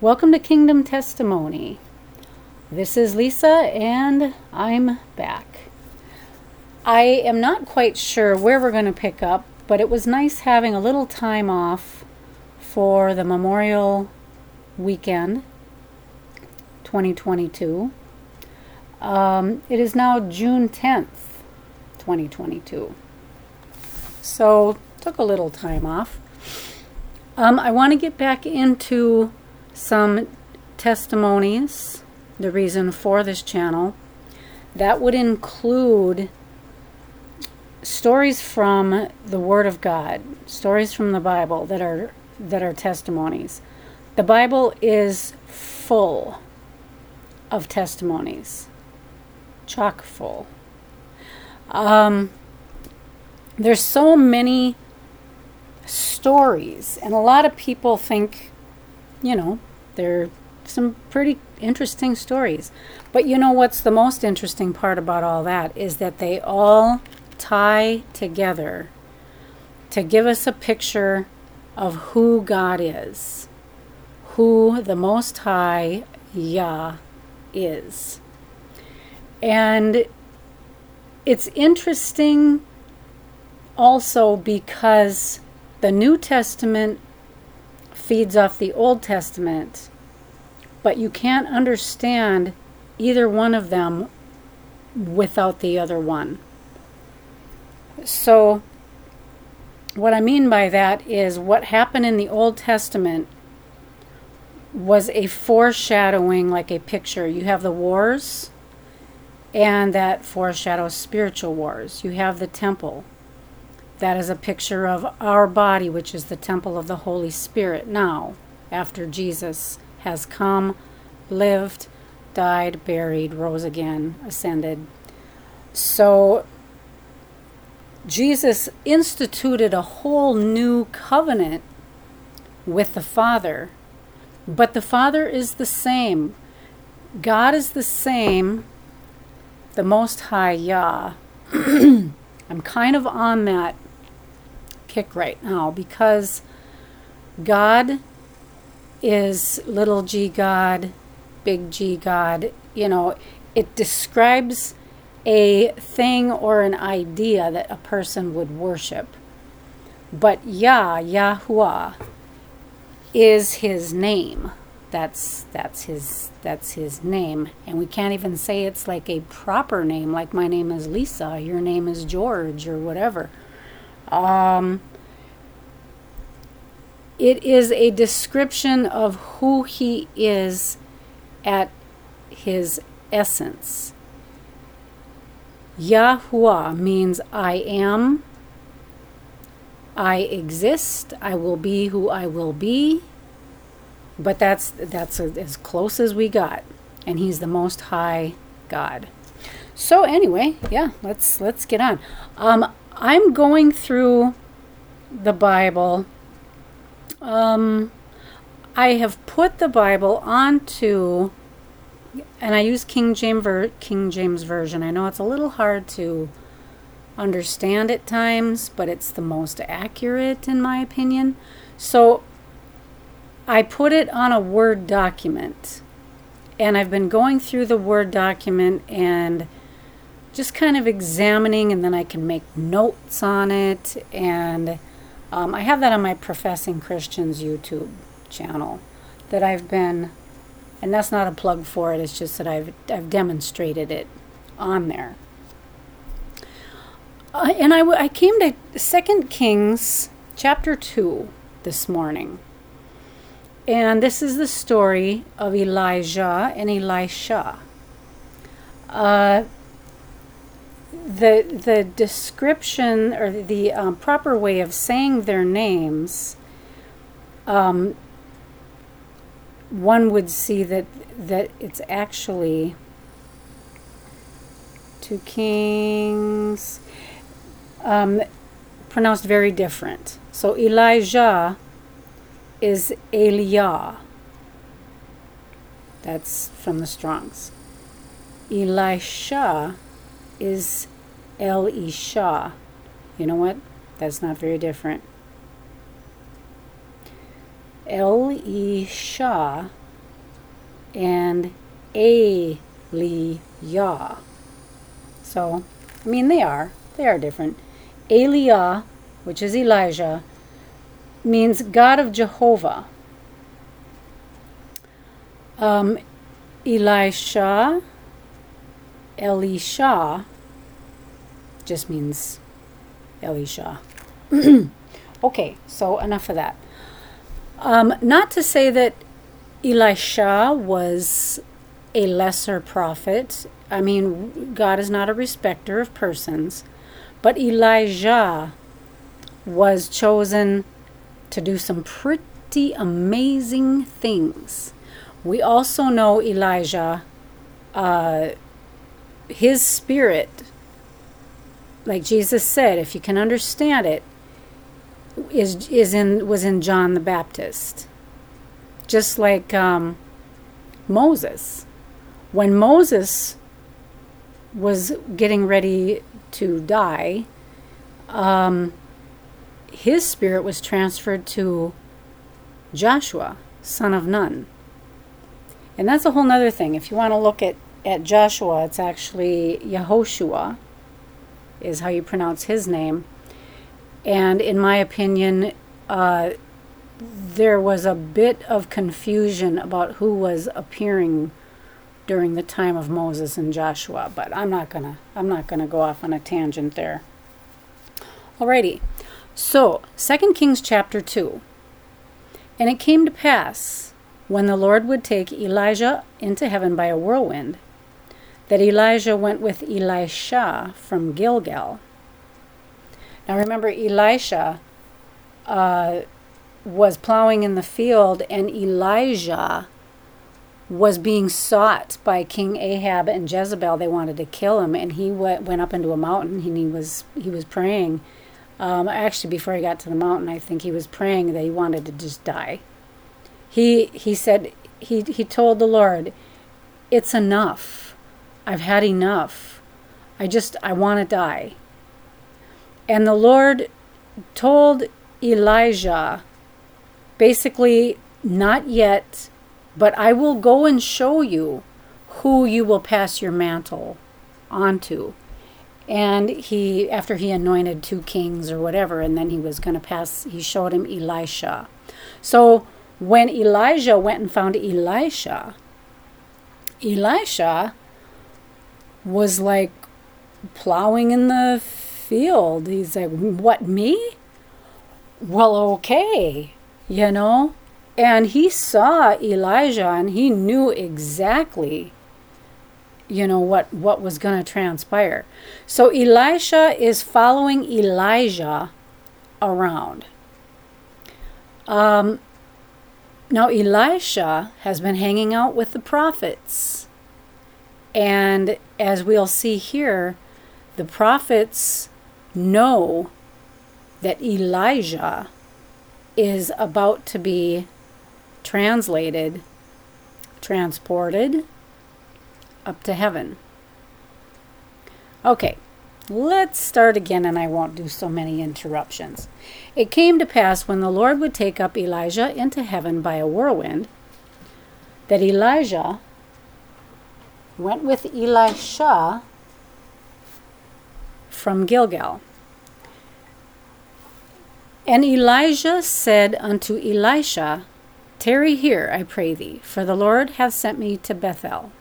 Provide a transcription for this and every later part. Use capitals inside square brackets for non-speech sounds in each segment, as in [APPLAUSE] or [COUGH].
Welcome to Kingdom Testimony. This is Lisa, and I'm back. I am not quite sure where we're going to pick up, but it was nice having a little time off for the Memorial Weekend 2022. Um, it is now June 10th, 2022. So, took a little time off. Um, I want to get back into some testimonies, the reason for this channel. That would include stories from the Word of God, stories from the Bible that are that are testimonies. The Bible is full of testimonies, chock full. Um, there's so many stories, and a lot of people think, you know, they're some pretty interesting stories. But you know what's the most interesting part about all that is that they all tie together to give us a picture of who God is, who the Most High Yah is. And it's interesting also because the New Testament feeds off the Old Testament, but you can't understand either one of them without the other one. So, what I mean by that is what happened in the Old Testament was a foreshadowing, like a picture. You have the wars, and that foreshadows spiritual wars. You have the temple. That is a picture of our body, which is the temple of the Holy Spirit now, after Jesus has come, lived, died, buried, rose again, ascended. So Jesus instituted a whole new covenant with the Father, but the Father is the same. God is the same, the Most High Yah. [CLEARS THROAT] I'm kind of on that kick right now because God is little g God, big G God. You know, it describes a thing or an idea that a person would worship. But Yah, Yahuwah, is his name. That's that's his that's his name, and we can't even say it's like a proper name. Like my name is Lisa, your name is George, or whatever. Um, it is a description of who he is at his essence. Yahuwah means I am, I exist, I will be who I will be. But that's that's as close as we got, and he's the most high God. So anyway, yeah, let's let's get on. Um, I'm going through the Bible. Um, I have put the Bible onto and I use King James ver- King James version. I know it's a little hard to understand at times, but it's the most accurate in my opinion. So I put it on a Word document. And I've been going through the Word document and just kind of examining, and then I can make notes on it. And um, I have that on my Professing Christians YouTube channel that I've been and that's not a plug for it, it's just that I've, I've demonstrated it on there. Uh, and I, I came to Second Kings chapter 2 this morning. And this is the story of Elijah and Elisha. Uh, the the description or the um, proper way of saying their names um, one would see that that it's actually two kings um, pronounced very different. So Elijah is Eliah. That's from the Strongs. Elisha is El Isha. You know what? That's not very different. El Isha and Aliyah. So, I mean, they are. They are different. Aliyah, which is Elijah, means God of Jehovah. Um, Elisha, Elisha, just means Elisha. [CLEARS THROAT] okay, so enough of that. Um, not to say that Elisha was a lesser prophet. I mean, God is not a respecter of persons. But Elijah was chosen to do some pretty amazing things. We also know Elijah, uh, his spirit, like Jesus said, if you can understand it, is is in was in John the Baptist, just like um, Moses. When Moses was getting ready to die, um, his spirit was transferred to Joshua, son of Nun. And that's a whole nother thing. If you want to look at, at Joshua, it's actually Yehoshua, is how you pronounce his name. And in my opinion, uh, there was a bit of confusion about who was appearing during the time of Moses and Joshua, but I'm not gonna I'm not gonna go off on a tangent there. Alrighty. So, 2 Kings chapter 2. And it came to pass, when the Lord would take Elijah into heaven by a whirlwind, that Elijah went with Elisha from Gilgal. Now remember, Elisha uh, was plowing in the field, and Elijah was being sought by King Ahab and Jezebel. They wanted to kill him, and he went, up into a mountain and he was he was praying um, actually, before he got to the mountain, I think he was praying that he wanted to just die. He he said he he told the Lord, "It's enough. I've had enough. I just I want to die." And the Lord told Elijah, basically, not yet, but I will go and show you who you will pass your mantle onto and he after he anointed two kings or whatever and then he was going to pass he showed him elisha so when elijah went and found elisha elisha was like plowing in the field. He's like what me? Well okay you know? And he saw elijah and he knew exactly you know what what was going to transpire. So elisha is following elijah around. Um, now elisha has been hanging out with the prophets and as we'll see here the prophets know that elijah is about to be translated transported up to heaven. Okay, let's start again, and I won't do so many interruptions. It came to pass when the Lord would take up Elijah into heaven by a whirlwind that Elijah went with Elisha from Gilgal. And Elijah said unto Elisha, Tarry here, I pray thee, for the Lord hath sent me to Bethel.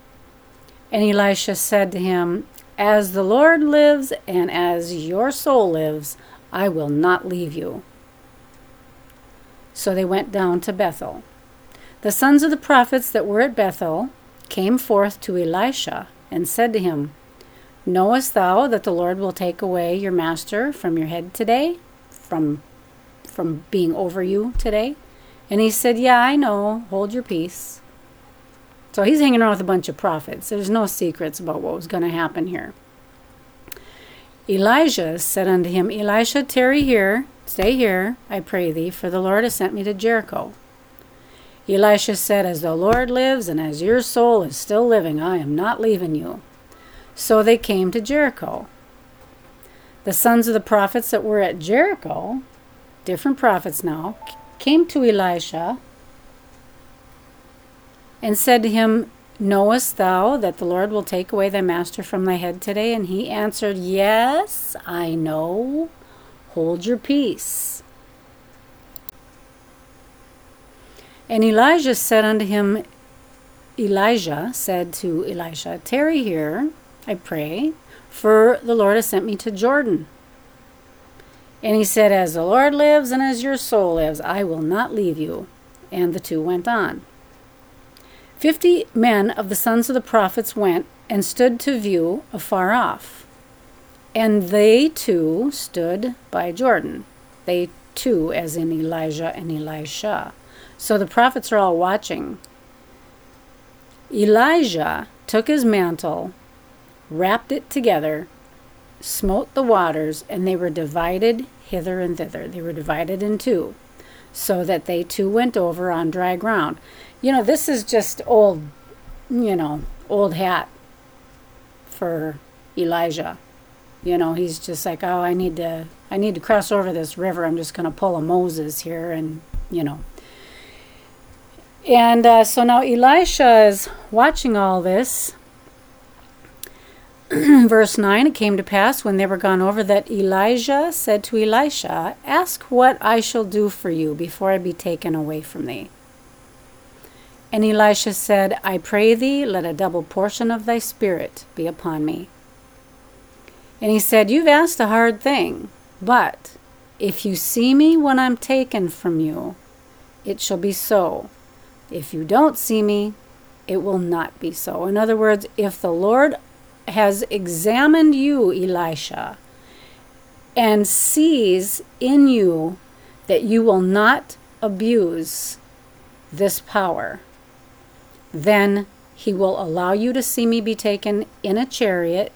And Elisha said to him, As the Lord lives and as your soul lives, I will not leave you. So they went down to Bethel. The sons of the prophets that were at Bethel came forth to Elisha and said to him, Knowest thou that the Lord will take away your master from your head today? From from being over you today? And he said, Yeah, I know. Hold your peace. So he's hanging around with a bunch of prophets. There's no secrets about what was going to happen here. Elijah said unto him, Elisha, tarry here, stay here, I pray thee, for the Lord has sent me to Jericho. Elisha said, As the Lord lives, and as your soul is still living, I am not leaving you. So they came to Jericho. The sons of the prophets that were at Jericho, different prophets now, came to Elisha and said to him, Knowest thou that the Lord will take away thy master from thy head today? And he answered, Yes, I know. Hold your peace. And Elijah said unto him, Elijah said to Elisha, Tarry here, I pray, for the Lord has sent me to Jordan. And he said, As the Lord lives and as your soul lives, I will not leave you. And the two went on. Fifty men of the sons of the prophets went and stood to view afar off. And they too stood by Jordan. They too, as in Elijah and Elisha. So the prophets are all watching. Elijah took his mantle, wrapped it together, smote the waters, and they were divided hither and thither. They were divided in two, so that they too went over on dry ground. You know, this is just old, you know, old hat for Elijah. You know, he's just like, oh, I need to, I need to cross over this river. I'm just going to pull a Moses here, and you know. And uh, so now Elisha is watching all this, [CLEARS THROAT] verse 9 it came to pass when they were gone over that Elijah said to Elisha, Ask what I shall do for you before I be taken away from thee. And Elisha said, I pray thee, let a double portion of thy spirit be upon me. And he said, You've asked a hard thing, but if you see me when I'm taken from you, it shall be so. If you don't see me, it will not be so. In other words, if the Lord has examined you, Elisha, and sees in you that you will not abuse this power, then he will allow you to see me be taken in a chariot,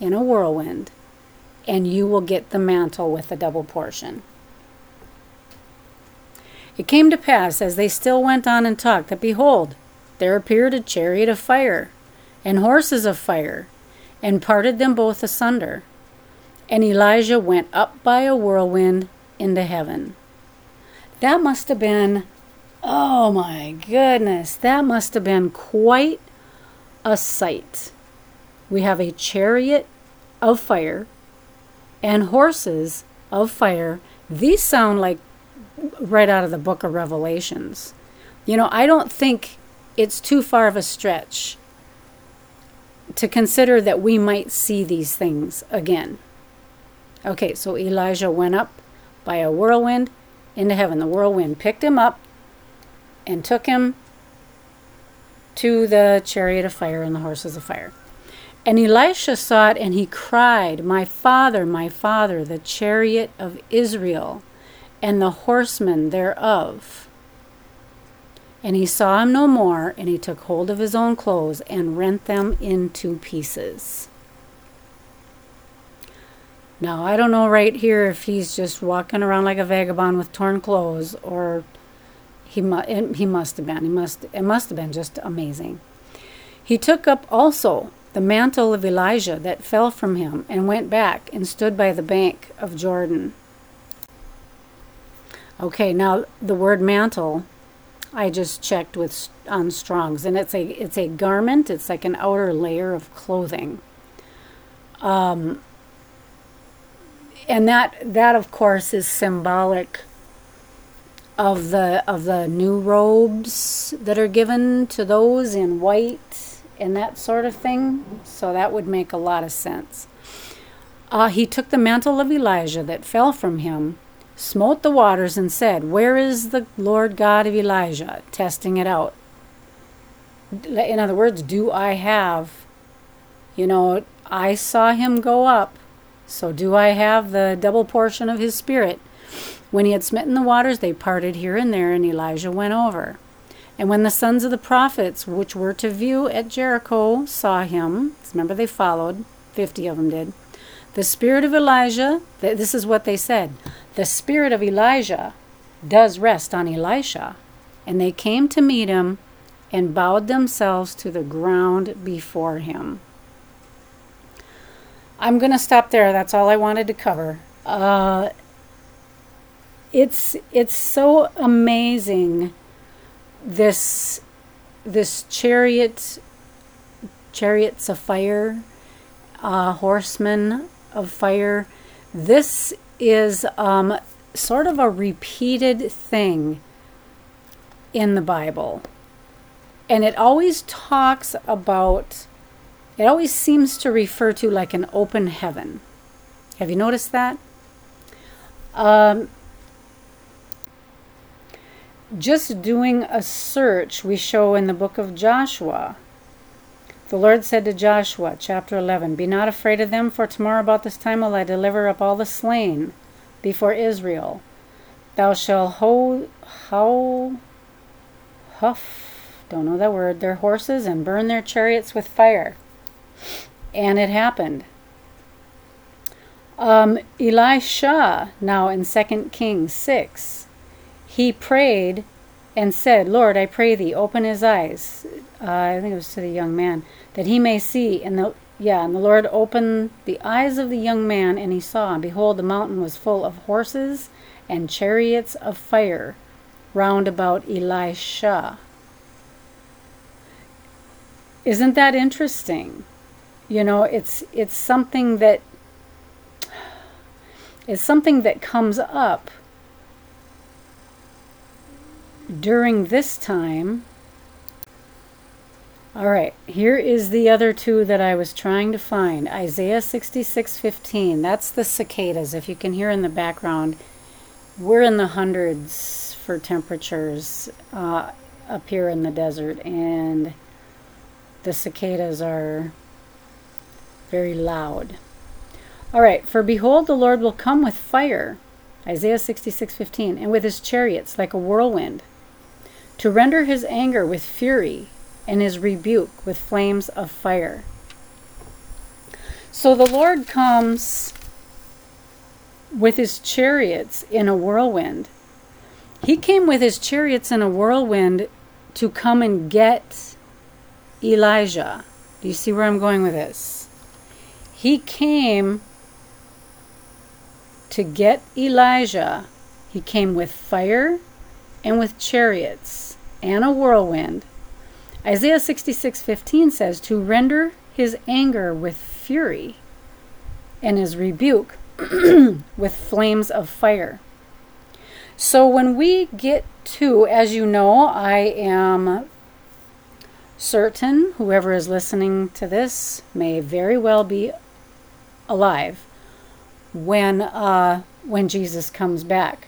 in a whirlwind, and you will get the mantle with a double portion. It came to pass, as they still went on and talked, that behold, there appeared a chariot of fire and horses of fire, and parted them both asunder. And Elijah went up by a whirlwind into heaven. That must have been, oh my goodness, that must have been quite a sight. We have a chariot of fire and horses of fire. These sound like right out of the book of Revelations. You know, I don't think it's too far of a stretch to consider that we might see these things again. Okay, so Elijah went up by a whirlwind into heaven. The whirlwind picked him up and took him to the chariot of fire and the horses of fire. And Elisha saw it and he cried, My father, my father, the chariot of Israel and the horsemen thereof. And he saw him no more, and he took hold of his own clothes and rent them into pieces. Now, I don't know right here if he's just walking around like a vagabond with torn clothes or he, mu- he must have been. He must, it must have been just amazing. He took up also the mantle of Elijah that fell from him and went back and stood by the bank of Jordan. Okay, now the word mantle I just checked with on Strong's, and it's a it's a garment. It's like an outer layer of clothing. Um, and that that of course is symbolic of the of the new robes that are given to those in white and that sort of thing. So that would make a lot of sense. Uh, he took the mantle of Elijah that fell from him smote the waters and said, Where is the Lord God of Elijah? Testing it out. In other words, do I have, you know, I saw him go up, so do I have the double portion of his spirit? When he had smitten the waters, they parted here and there, and Elijah went over. And when the sons of the prophets, which were to view at Jericho, saw him, remember they followed, 50 of them did, the spirit of Elijah, this is what they said the spirit of Elijah does rest on Elisha. And they came to meet him and bowed themselves to the ground before him. I'm going to stop there. That's all I wanted to cover. Uh, it's it's so amazing this this chariot, chariots of fire, uh, horsemen of fire. This is um, sort of a repeated thing in the Bible. And it always talks about, it always seems to refer to like an open heaven. Have you noticed that? Um, just doing a search, we show in the book of Joshua. The Lord said to Joshua, chapter 11, Be not afraid of them, for tomorrow about this time will I deliver up all the slain before Israel. Thou shalt hold, how, huff, don't know that word, their horses and burn their chariots with fire. And it happened. Um, Elisha, now in 2 Kings 6, he prayed and said, Lord, I pray thee, open his eyes. Uh, I think it was to the young man, that he may see. And the yeah, and the Lord opened the eyes of the young man, and he saw, and behold, the mountain was full of horses and chariots of fire round about Elisha. Isn't that interesting? You know, it's it's something that it's something that comes up during this time. All right, here is the other two that I was trying to find. Isaiah 66:15. That's the cicadas. If you can hear in the background, we're in the hundreds for temperatures uh, up here in the desert, and the cicadas are very loud. All right, for behold, the Lord will come with fire, Isaiah 66:15, and with his chariots like a whirlwind, to render his anger with fury and his rebuke with flames of fire. So the Lord comes with his chariots in a whirlwind. He came with his chariots in a whirlwind to come and get Elijah. Do you see where I'm going with this? He came to get Elijah. He came with fire and with chariots and a whirlwind. Isaiah 66:15 says to render his anger with fury and his rebuke [CLEARS THROAT] with flames of fire. So when we get to, as you know, I am certain whoever is listening to this may very well be alive when uh, when Jesus comes back.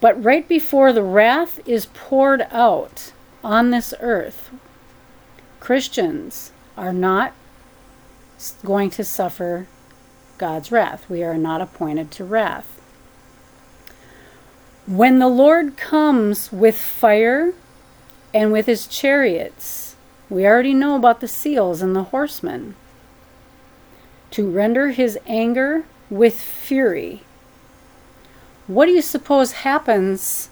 But right before the wrath is poured out on this earth, Christians are not going to suffer God's wrath. We are not appointed to wrath. When the Lord comes with fire and with his chariots, we already know about the seals and the horsemen, to render his anger with fury. What do you suppose happens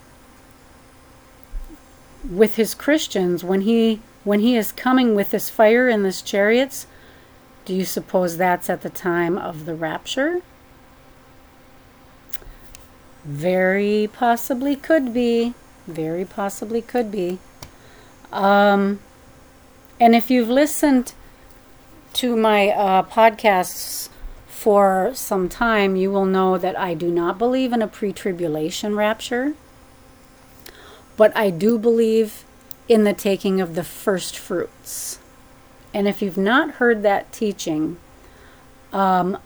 with his Christians when he when he is coming with this fire and this chariots? Do you suppose that's at the time of the rapture? Very possibly could be. Very possibly could be. Um, and if you've listened to my uh, podcasts for some time, you will know that I do not believe in a pre tribulation rapture, but I do believe in the taking of the first fruits. And if you've not heard that teaching, um,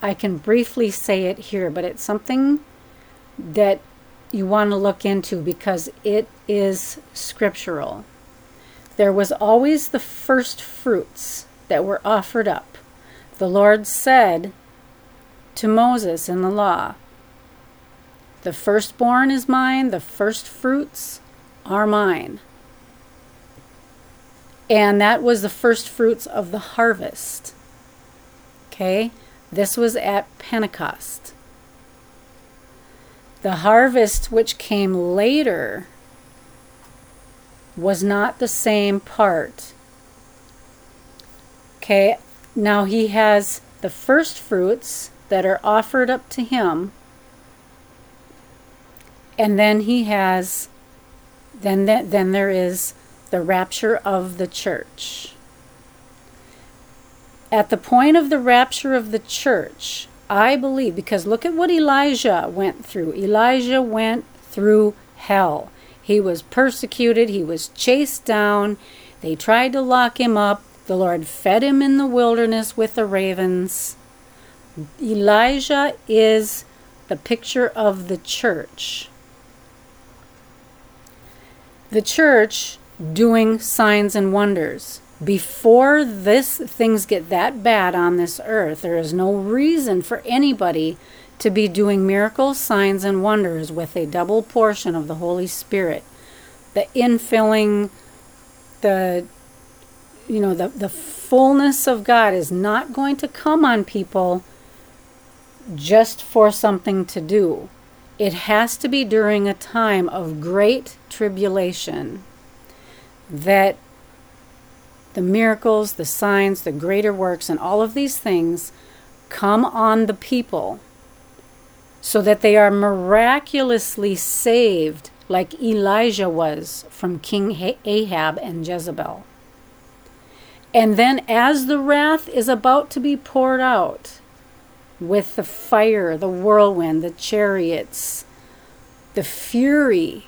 I can briefly say it here, but it's something that you want to look into because it is scriptural. There was always the first fruits that were offered up the Lord said to Moses in the law, The firstborn is mine, the firstfruits are mine. And that was the firstfruits of the harvest. Okay? This was at Pentecost. The harvest which came later was not the same part. Okay, now he has the first fruits that are offered up to him. And then he has then that then there is the rapture of the church. At the point of the rapture of the church, I believe, because look at what Elijah went through. Elijah went through hell. He was persecuted, he was chased down, they tried to lock him up. The Lord fed him in the wilderness with the ravens. Elijah is the picture of the church. The church doing signs and wonders. Before this things get that bad on this earth, there is no reason for anybody to be doing miracles, signs, and wonders with a double portion of the Holy Spirit. The infilling, the you know, the, the fullness of God is not going to come on people just for something to do. It has to be during a time of great tribulation that the miracles, the signs, the greater works, and all of these things come on the people so that they are miraculously saved, like Elijah was from King Ahab and Jezebel. And then, as the wrath is about to be poured out, with the fire, the whirlwind, the chariots, the fury,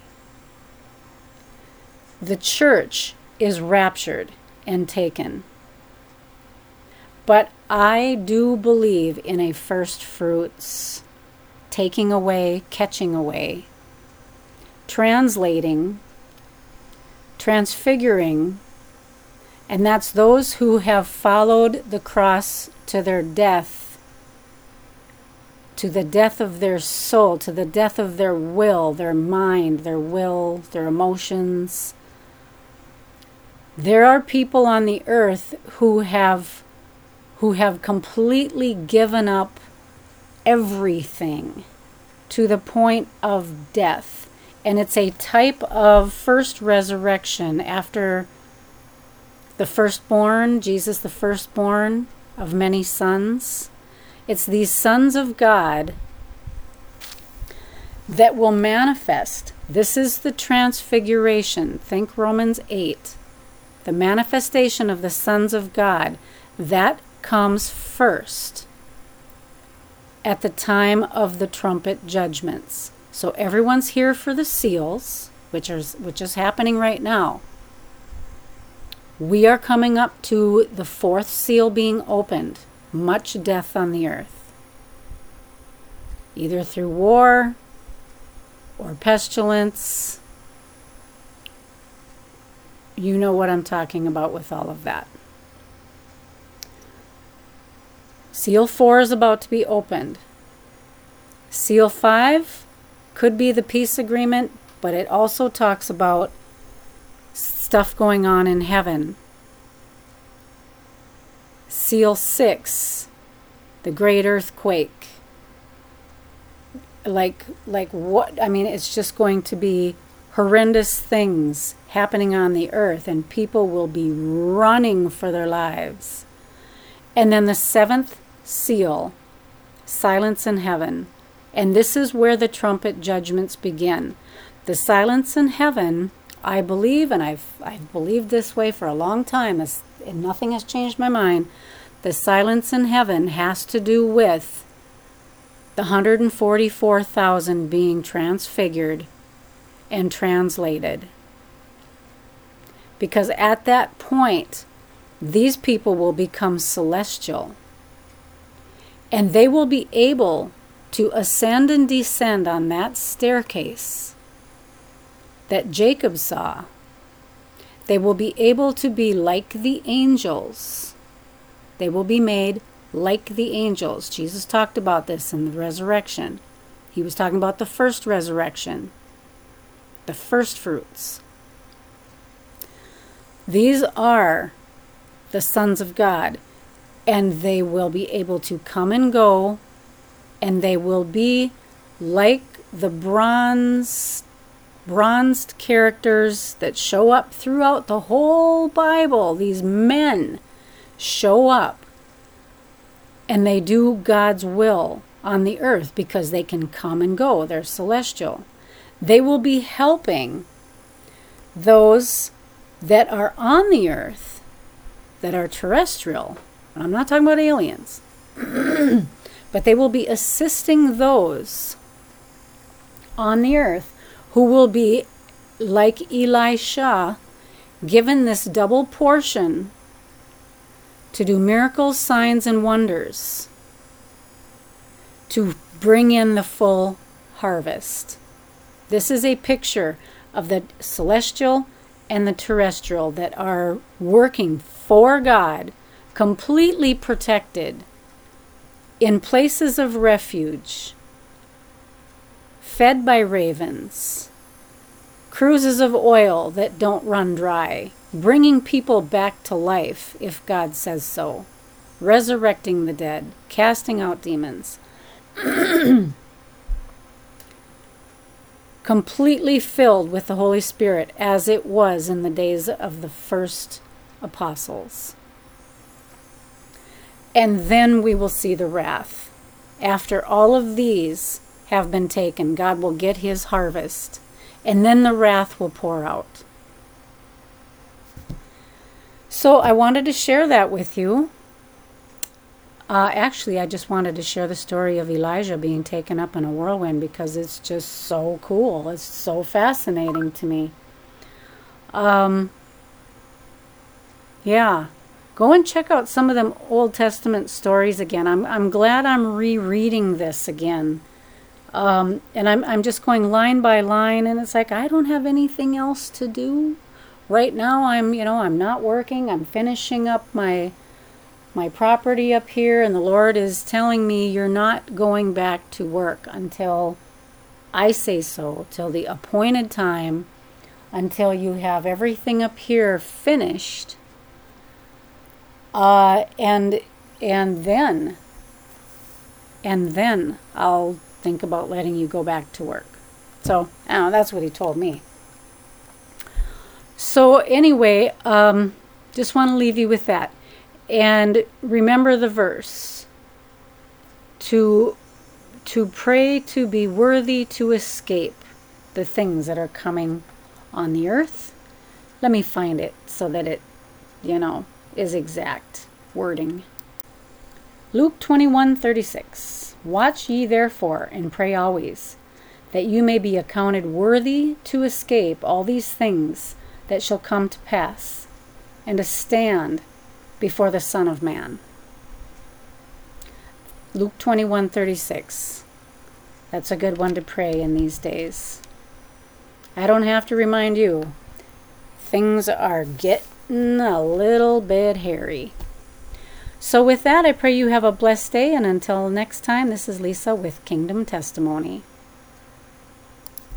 the church is raptured and taken. But I do believe in a first fruits, taking away, catching away, translating, transfiguring, and that's those who have followed the cross to their death, to the death of their soul, to the death of their will, their mind, their will, their emotions, there are people on the earth who have who have completely given up everything to the point of death. And it's a type of first resurrection after the firstborn, Jesus the firstborn of many sons. It's these sons of God that will manifest. This is the transfiguration. Think Romans 8 the manifestation of the sons of God, that comes first at the time of the trumpet judgments. So everyone's here for the seals, which is which is happening right now. We are coming up to the fourth seal being opened, much death on the earth. Either through war or pestilence you know what I'm talking about with all of that. Seal 4 is about to be opened. Seal 5 could be the peace agreement, but it also talks about stuff going on in heaven. Seal 6, the great earthquake. Like like what I mean it's just going to be horrendous things happening on the earth, and people will be running for their lives. And then the seventh seal, silence in heaven. And this is where the trumpet judgments begin. The silence in heaven, I believe, and I've, I've believed this way for a long time, and nothing has changed my mind. The silence in heaven has to do with the 144,000 being transfigured and translated. Because at that point, these people will become celestial. And they will be able to ascend and descend on that staircase that Jacob saw. They will be able to be like the angels. They will be made like the angels. Jesus talked about this in the resurrection. He was talking about the first resurrection the first fruits. These are the sons of God, and they will be able to come and go, and they will be like the bronze bronzed characters that show up throughout the whole Bible. These men show up and they do God's will on the earth because they can come and go. They're celestial. They will be helping those that are on the earth that are terrestrial. I'm not talking about aliens. [CLEARS THROAT] but they will be assisting those on the earth who will be like Elisha given this double portion to do miracles, signs, and wonders to bring in the full harvest. This is a picture of the celestial and the terrestrial that are working for God, completely protected in places of refuge, fed by ravens, cruses of oil that don't run dry, bringing people back to life if God says so, resurrecting the dead, casting out demons. [CLEARS THROAT] completely filled with the Holy Spirit as it was in the days of the first apostles. And then we will see the wrath. After all of these have been taken, God will get his harvest, and then the wrath will pour out. So I wanted to share that with you. Uh, actually, I just wanted to share the story of Elijah being taken up in a whirlwind because it's just so cool. It's so fascinating to me. Um, yeah, go and check out some of them Old Testament stories again. I'm I'm glad I'm rereading this again, um, and I'm I'm just going line by line, and it's like I don't have anything else to do right now. I'm you know I'm not working. I'm finishing up my my property up here, and the Lord is telling me you're not going back to work until I say so, till the appointed time, until you have everything up here finished. Uh, and and then and then I'll think about letting you go back to work. So, know, that's what he told me. So, anyway, um, just want to leave you with that. And remember the verse to to pray to be worthy to escape the things that are coming on the earth. Let me find it so that it, you know, is exact wording. Luke 21:36 Watch ye therefore and pray always that you may be accounted worthy to escape all these things that shall come to pass and to stand before the Son of Man. Luke 21:36. That's a good one to pray in these days. I don't have to remind you. Things are getting a little bit hairy. So with that, I pray you have a blessed day and until next time, this is Lisa with Kingdom Testimony.